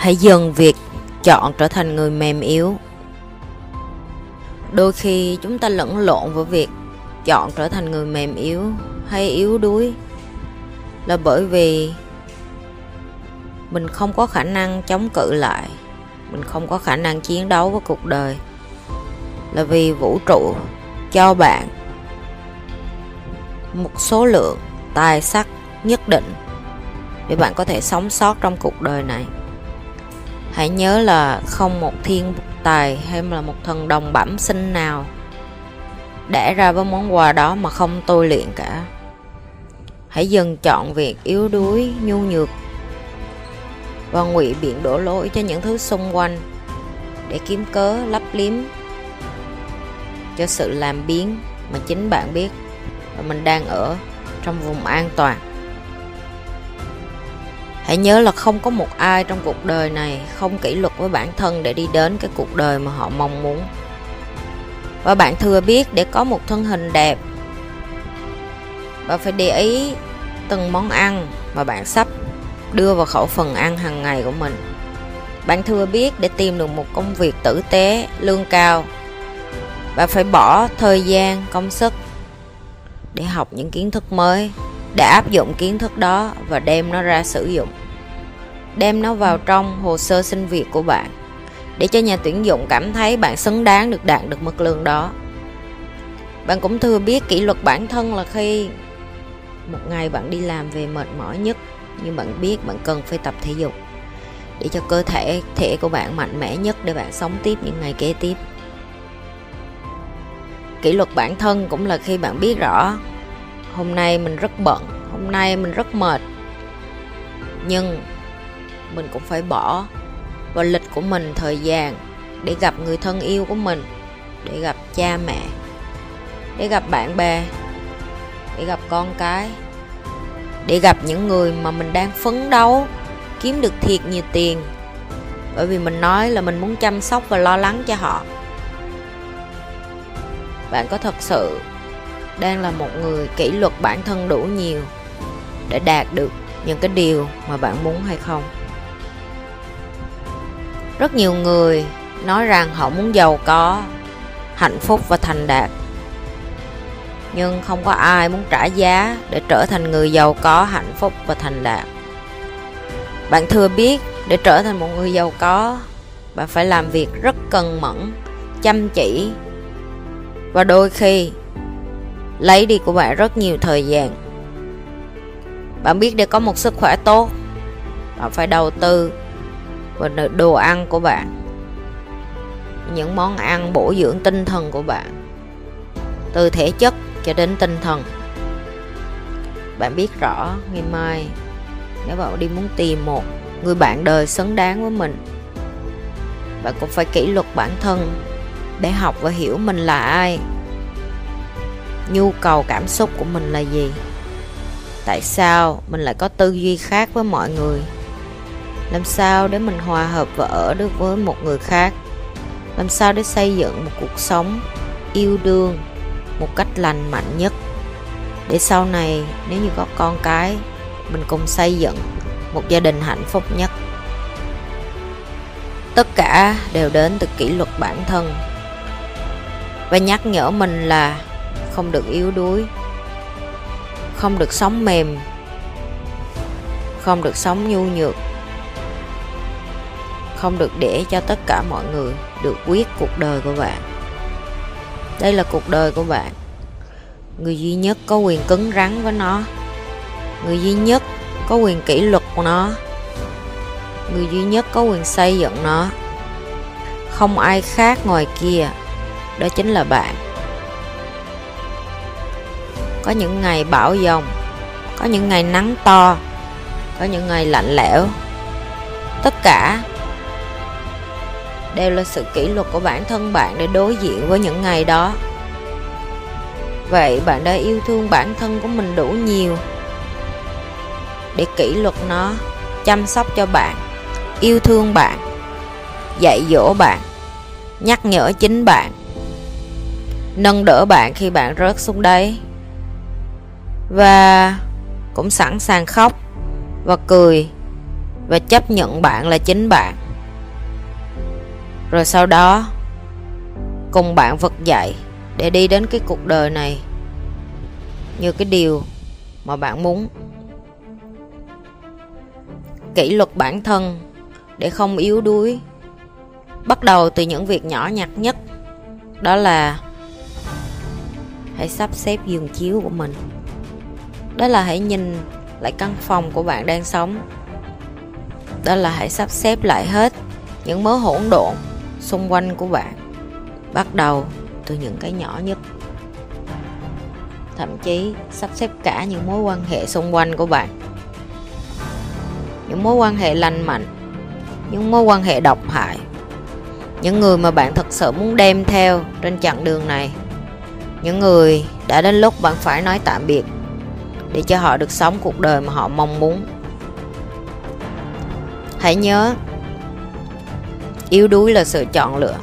hãy dừng việc chọn trở thành người mềm yếu. Đôi khi chúng ta lẫn lộn với việc chọn trở thành người mềm yếu hay yếu đuối là bởi vì mình không có khả năng chống cự lại, mình không có khả năng chiến đấu với cuộc đời. Là vì vũ trụ cho bạn một số lượng tài sắc nhất định để bạn có thể sống sót trong cuộc đời này hãy nhớ là không một thiên tài hay là một thần đồng bẩm sinh nào đẻ ra với món quà đó mà không tôi luyện cả. Hãy dừng chọn việc yếu đuối, nhu nhược và ngụy biện đổ lỗi cho những thứ xung quanh để kiếm cớ lấp liếm cho sự làm biến mà chính bạn biết và mình đang ở trong vùng an toàn hãy nhớ là không có một ai trong cuộc đời này không kỷ luật với bản thân để đi đến cái cuộc đời mà họ mong muốn. Và bạn thừa biết để có một thân hình đẹp, bạn phải để ý từng món ăn mà bạn sắp đưa vào khẩu phần ăn hàng ngày của mình. Bạn thừa biết để tìm được một công việc tử tế, lương cao, bạn phải bỏ thời gian, công sức để học những kiến thức mới để áp dụng kiến thức đó và đem nó ra sử dụng. Đem nó vào trong hồ sơ xin việc của bạn, để cho nhà tuyển dụng cảm thấy bạn xứng đáng được đạt được mức lương đó. Bạn cũng thừa biết kỷ luật bản thân là khi một ngày bạn đi làm về mệt mỏi nhất, nhưng bạn biết bạn cần phải tập thể dục để cho cơ thể thể của bạn mạnh mẽ nhất để bạn sống tiếp những ngày kế tiếp. Kỷ luật bản thân cũng là khi bạn biết rõ hôm nay mình rất bận, hôm nay mình rất mệt. Nhưng mình cũng phải bỏ vào lịch của mình thời gian để gặp người thân yêu của mình, để gặp cha mẹ, để gặp bạn bè, để gặp con cái, để gặp những người mà mình đang phấn đấu kiếm được thiệt nhiều tiền. Bởi vì mình nói là mình muốn chăm sóc và lo lắng cho họ. Bạn có thật sự đang là một người kỷ luật bản thân đủ nhiều để đạt được những cái điều mà bạn muốn hay không. Rất nhiều người nói rằng họ muốn giàu có, hạnh phúc và thành đạt. Nhưng không có ai muốn trả giá để trở thành người giàu có, hạnh phúc và thành đạt. Bạn thừa biết để trở thành một người giàu có, bạn phải làm việc rất cần mẫn, chăm chỉ. Và đôi khi lấy đi của bạn rất nhiều thời gian. Bạn biết để có một sức khỏe tốt, bạn phải đầu tư vào đồ ăn của bạn. Những món ăn bổ dưỡng tinh thần của bạn. Từ thể chất cho đến tinh thần. Bạn biết rõ, ngày mai nếu bạn đi muốn tìm một người bạn đời xứng đáng với mình, bạn cũng phải kỷ luật bản thân để học và hiểu mình là ai nhu cầu cảm xúc của mình là gì? Tại sao mình lại có tư duy khác với mọi người? Làm sao để mình hòa hợp và ở được với một người khác? Làm sao để xây dựng một cuộc sống yêu đương một cách lành mạnh nhất? Để sau này, nếu như có con cái, mình cùng xây dựng một gia đình hạnh phúc nhất. Tất cả đều đến từ kỷ luật bản thân. Và nhắc nhở mình là không được yếu đuối, không được sống mềm, không được sống nhu nhược, không được để cho tất cả mọi người được quyết cuộc đời của bạn. Đây là cuộc đời của bạn. Người duy nhất có quyền cứng rắn với nó. Người duy nhất có quyền kỷ luật của nó. Người duy nhất có quyền xây dựng nó. Không ai khác ngoài kia, đó chính là bạn có những ngày bão dòng có những ngày nắng to, có những ngày lạnh lẽo. Tất cả đều là sự kỷ luật của bản thân bạn để đối diện với những ngày đó. Vậy bạn đã yêu thương bản thân của mình đủ nhiều để kỷ luật nó, chăm sóc cho bạn, yêu thương bạn, dạy dỗ bạn, nhắc nhở chính bạn, nâng đỡ bạn khi bạn rớt xuống đấy và cũng sẵn sàng khóc và cười và chấp nhận bạn là chính bạn. Rồi sau đó, cùng bạn vực dậy để đi đến cái cuộc đời này như cái điều mà bạn muốn. Kỷ luật bản thân để không yếu đuối, bắt đầu từ những việc nhỏ nhặt nhất, đó là hãy sắp xếp giường chiếu của mình đó là hãy nhìn lại căn phòng của bạn đang sống. Đó là hãy sắp xếp lại hết những mớ hỗn độn xung quanh của bạn. Bắt đầu từ những cái nhỏ nhất. Thậm chí sắp xếp cả những mối quan hệ xung quanh của bạn. Những mối quan hệ lành mạnh, những mối quan hệ độc hại. Những người mà bạn thật sự muốn đem theo trên chặng đường này. Những người đã đến lúc bạn phải nói tạm biệt để cho họ được sống cuộc đời mà họ mong muốn. Hãy nhớ, yếu đuối là sự chọn lựa.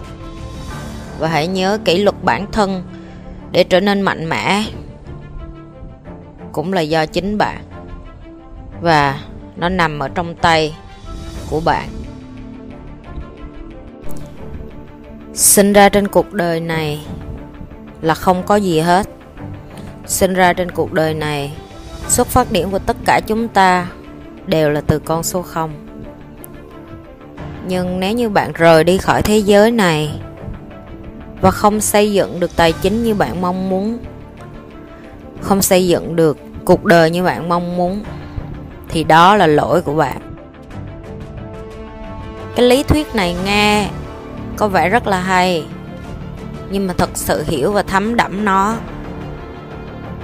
Và hãy nhớ kỷ luật bản thân để trở nên mạnh mẽ cũng là do chính bạn. Và nó nằm ở trong tay của bạn. Sinh ra trên cuộc đời này là không có gì hết. Sinh ra trên cuộc đời này xuất phát điểm của tất cả chúng ta đều là từ con số 0 nhưng nếu như bạn rời đi khỏi thế giới này và không xây dựng được tài chính như bạn mong muốn, không xây dựng được cuộc đời như bạn mong muốn, thì đó là lỗi của bạn. Cái lý thuyết này nghe có vẻ rất là hay, nhưng mà thật sự hiểu và thấm đẫm nó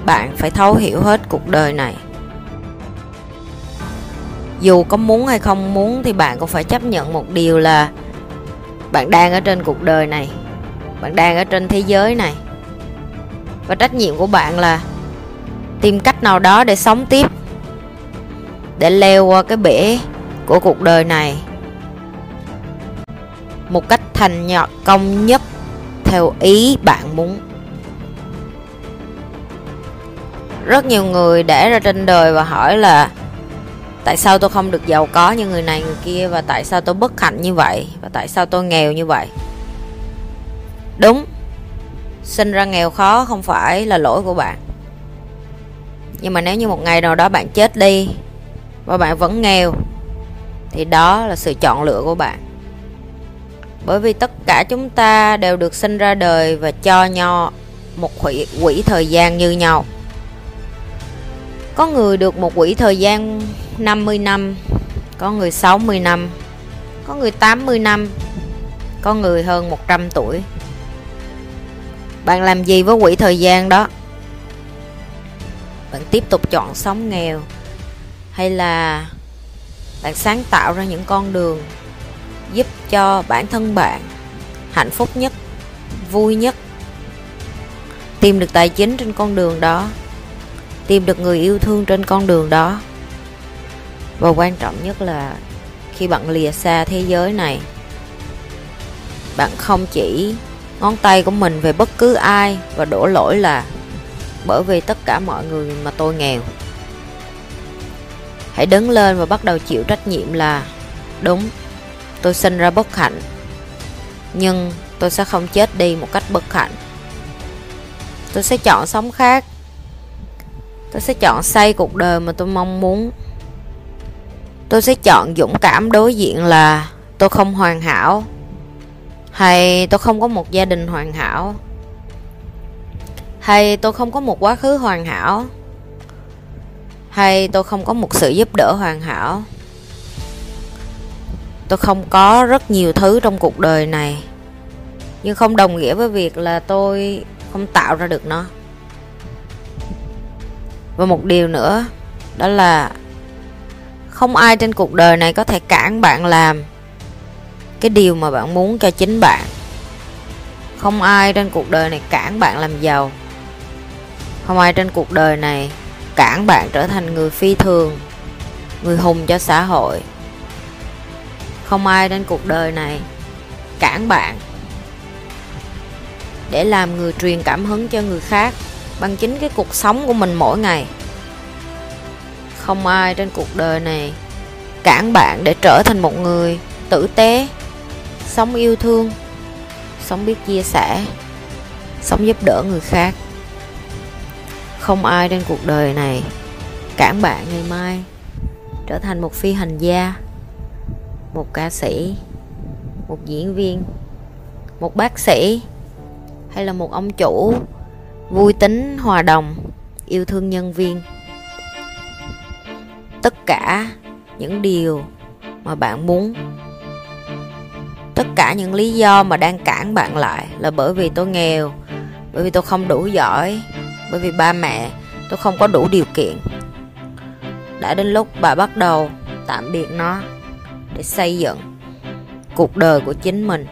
bạn phải thấu hiểu hết cuộc đời này. Dù có muốn hay không muốn thì bạn cũng phải chấp nhận một điều là bạn đang ở trên cuộc đời này, bạn đang ở trên thế giới này. Và trách nhiệm của bạn là tìm cách nào đó để sống tiếp, để leo qua cái bể của cuộc đời này một cách thành nhọt công nhất theo ý bạn muốn. Rất nhiều người để ra trên đời và hỏi là tại sao tôi không được giàu có như người này người kia? Và tại sao tôi bất hạnh như vậy? Và tại sao tôi nghèo như vậy? Đúng. Sinh ra nghèo khó không phải là lỗi của bạn. Nhưng mà nếu như một ngày nào đó bạn chết đi và bạn vẫn nghèo thì đó là sự chọn lựa của bạn. Bởi vì tất cả chúng ta đều được sinh ra đời và cho nhau một quỹ, quỹ thời gian như nhau có người được một quỹ thời gian 50 năm, Có người 60 năm, Có người 80 năm, Có người hơn 100 tuổi. Bạn làm gì với quỹ thời gian đó? Bạn tiếp tục chọn sống nghèo Hay là Bạn sáng tạo ra những con đường Giúp cho bản thân bạn Hạnh phúc nhất, Vui nhất? Tìm được tài chính trên con đường đó tìm được người yêu thương trên con đường đó. Và quan trọng nhất là khi bạn lìa xa thế giới này, bạn không chỉ ngón tay của mình về bất cứ ai và đổ lỗi là bởi vì tất cả mọi người mà tôi nghèo. Hãy đứng lên và bắt đầu chịu trách nhiệm là, đúng, tôi sinh ra bất hạnh, nhưng tôi sẽ không chết đi một cách bất hạnh. Tôi sẽ chọn sống khác tôi sẽ chọn xây cuộc đời mà tôi mong muốn. Tôi sẽ chọn dũng cảm đối diện là tôi không hoàn hảo, hay tôi không có một gia đình hoàn hảo, hay tôi không có một quá khứ hoàn hảo, hay tôi không có một sự giúp đỡ hoàn hảo. Tôi không có rất nhiều thứ trong cuộc đời này, nhưng không đồng nghĩa với việc là tôi không tạo ra được nó và một điều nữa, đó là không ai trên cuộc đời này có thể cản bạn làm cái điều mà bạn muốn cho chính bạn. Không ai trên cuộc đời này cản bạn làm giàu. Không ai trên cuộc đời này cản bạn trở thành người phi thường, người hùng cho xã hội. Không ai trên cuộc đời này cản bạn để làm người truyền cảm hứng cho người khác bằng chính cái cuộc sống của mình mỗi ngày. Không ai trên cuộc đời này cản bạn để trở thành một người tử tế, sống yêu thương, sống biết chia sẻ, sống giúp đỡ người khác. Không ai trên cuộc đời này cản bạn ngày mai trở thành một phi hành gia, một ca sĩ, một diễn viên, một bác sĩ hay là một ông chủ vui tính, hòa đồng, yêu thương nhân viên. Tất cả những điều mà bạn muốn. Tất cả những lý do mà đang cản bạn lại là bởi vì tôi nghèo, bởi vì tôi không đủ giỏi, bởi vì ba mẹ tôi không có đủ điều kiện. Đã đến lúc bà bắt đầu tạm biệt nó để xây dựng cuộc đời của chính mình.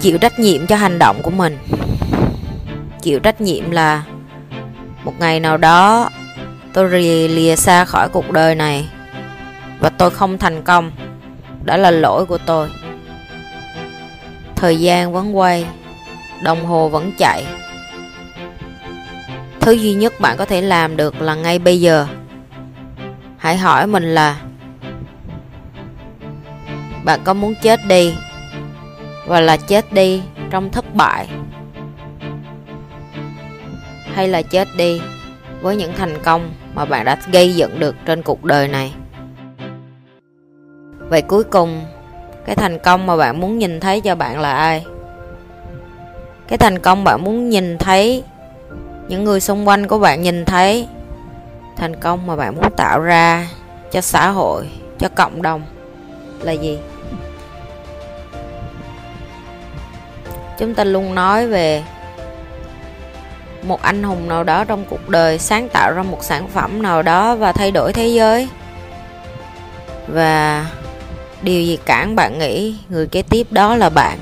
Chịu trách nhiệm cho hành động của mình chịu trách nhiệm là một ngày nào đó tôi lìa, lìa xa khỏi cuộc đời này và tôi không thành công. Đó là lỗi của tôi. Thời gian vẫn quay đồng hồ vẫn chạy. Thứ duy nhất bạn có thể làm được là ngay bây giờ. Hãy hỏi mình là bạn có muốn chết đi và là chết đi trong thất bại? Hay là chết đi với những thành công mà bạn đã gây dựng được trên cuộc đời này. Vậy cuối cùng, cái thành công mà bạn muốn nhìn thấy cho bạn là ai? Cái thành công bạn muốn nhìn thấy, những người xung quanh của bạn nhìn thấy, thành công mà bạn muốn tạo ra cho xã hội, cho cộng đồng là gì? Chúng ta luôn nói về một anh hùng nào đó trong cuộc đời sáng tạo ra một sản phẩm nào đó và thay đổi thế giới. Và điều gì cản bạn nghĩ người kế tiếp đó là bạn?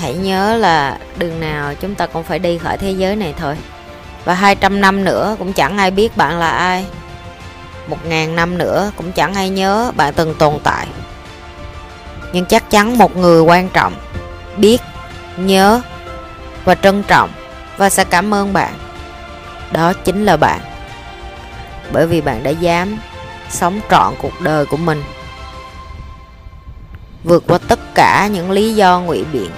Hãy nhớ là đường nào chúng ta cũng phải đi khỏi thế giới này thôi. Và 200 năm nữa cũng chẳng ai biết bạn là ai. Một ngàn năm nữa cũng chẳng ai nhớ bạn từng tồn tại. Nhưng chắc chắn một người quan trọng biết, nhớ và trân trọng và sẽ cảm ơn bạn. Đó chính là bạn. Bởi vì bạn đã dám sống trọn cuộc đời của mình. Vượt qua tất cả những lý do ngụy biện.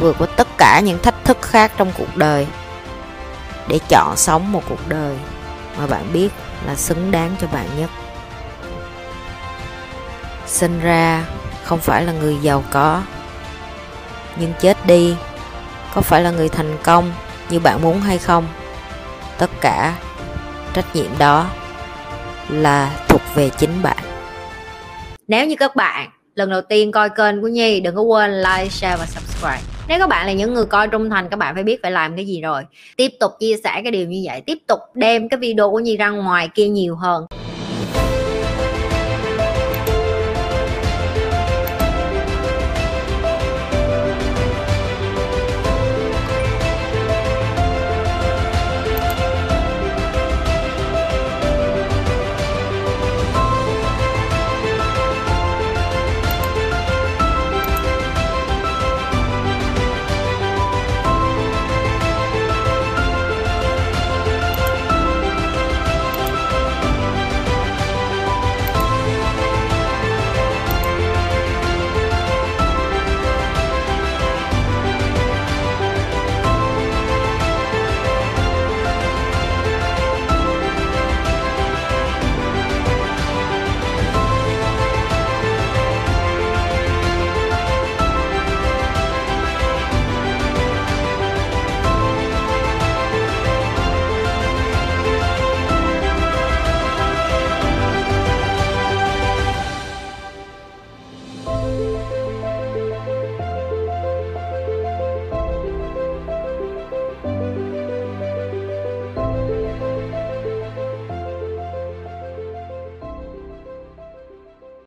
Vượt qua tất cả những thách thức khác trong cuộc đời. Để chọn sống một cuộc đời mà bạn biết là xứng đáng cho bạn nhất. Sinh ra không phải là người giàu có nhưng chết đi, có phải là người thành công như bạn muốn hay không? Tất cả trách nhiệm đó là thuộc về chính bạn. Nếu như các bạn lần đầu tiên coi kênh của nhi, đừng có quên like, share và subscribe. Nếu các bạn là những người coi trung thành, các bạn phải biết phải làm cái gì rồi. Tiếp tục chia sẻ cái điều như vậy. Tiếp tục đem cái video của nhi ra ngoài kia nhiều hơn.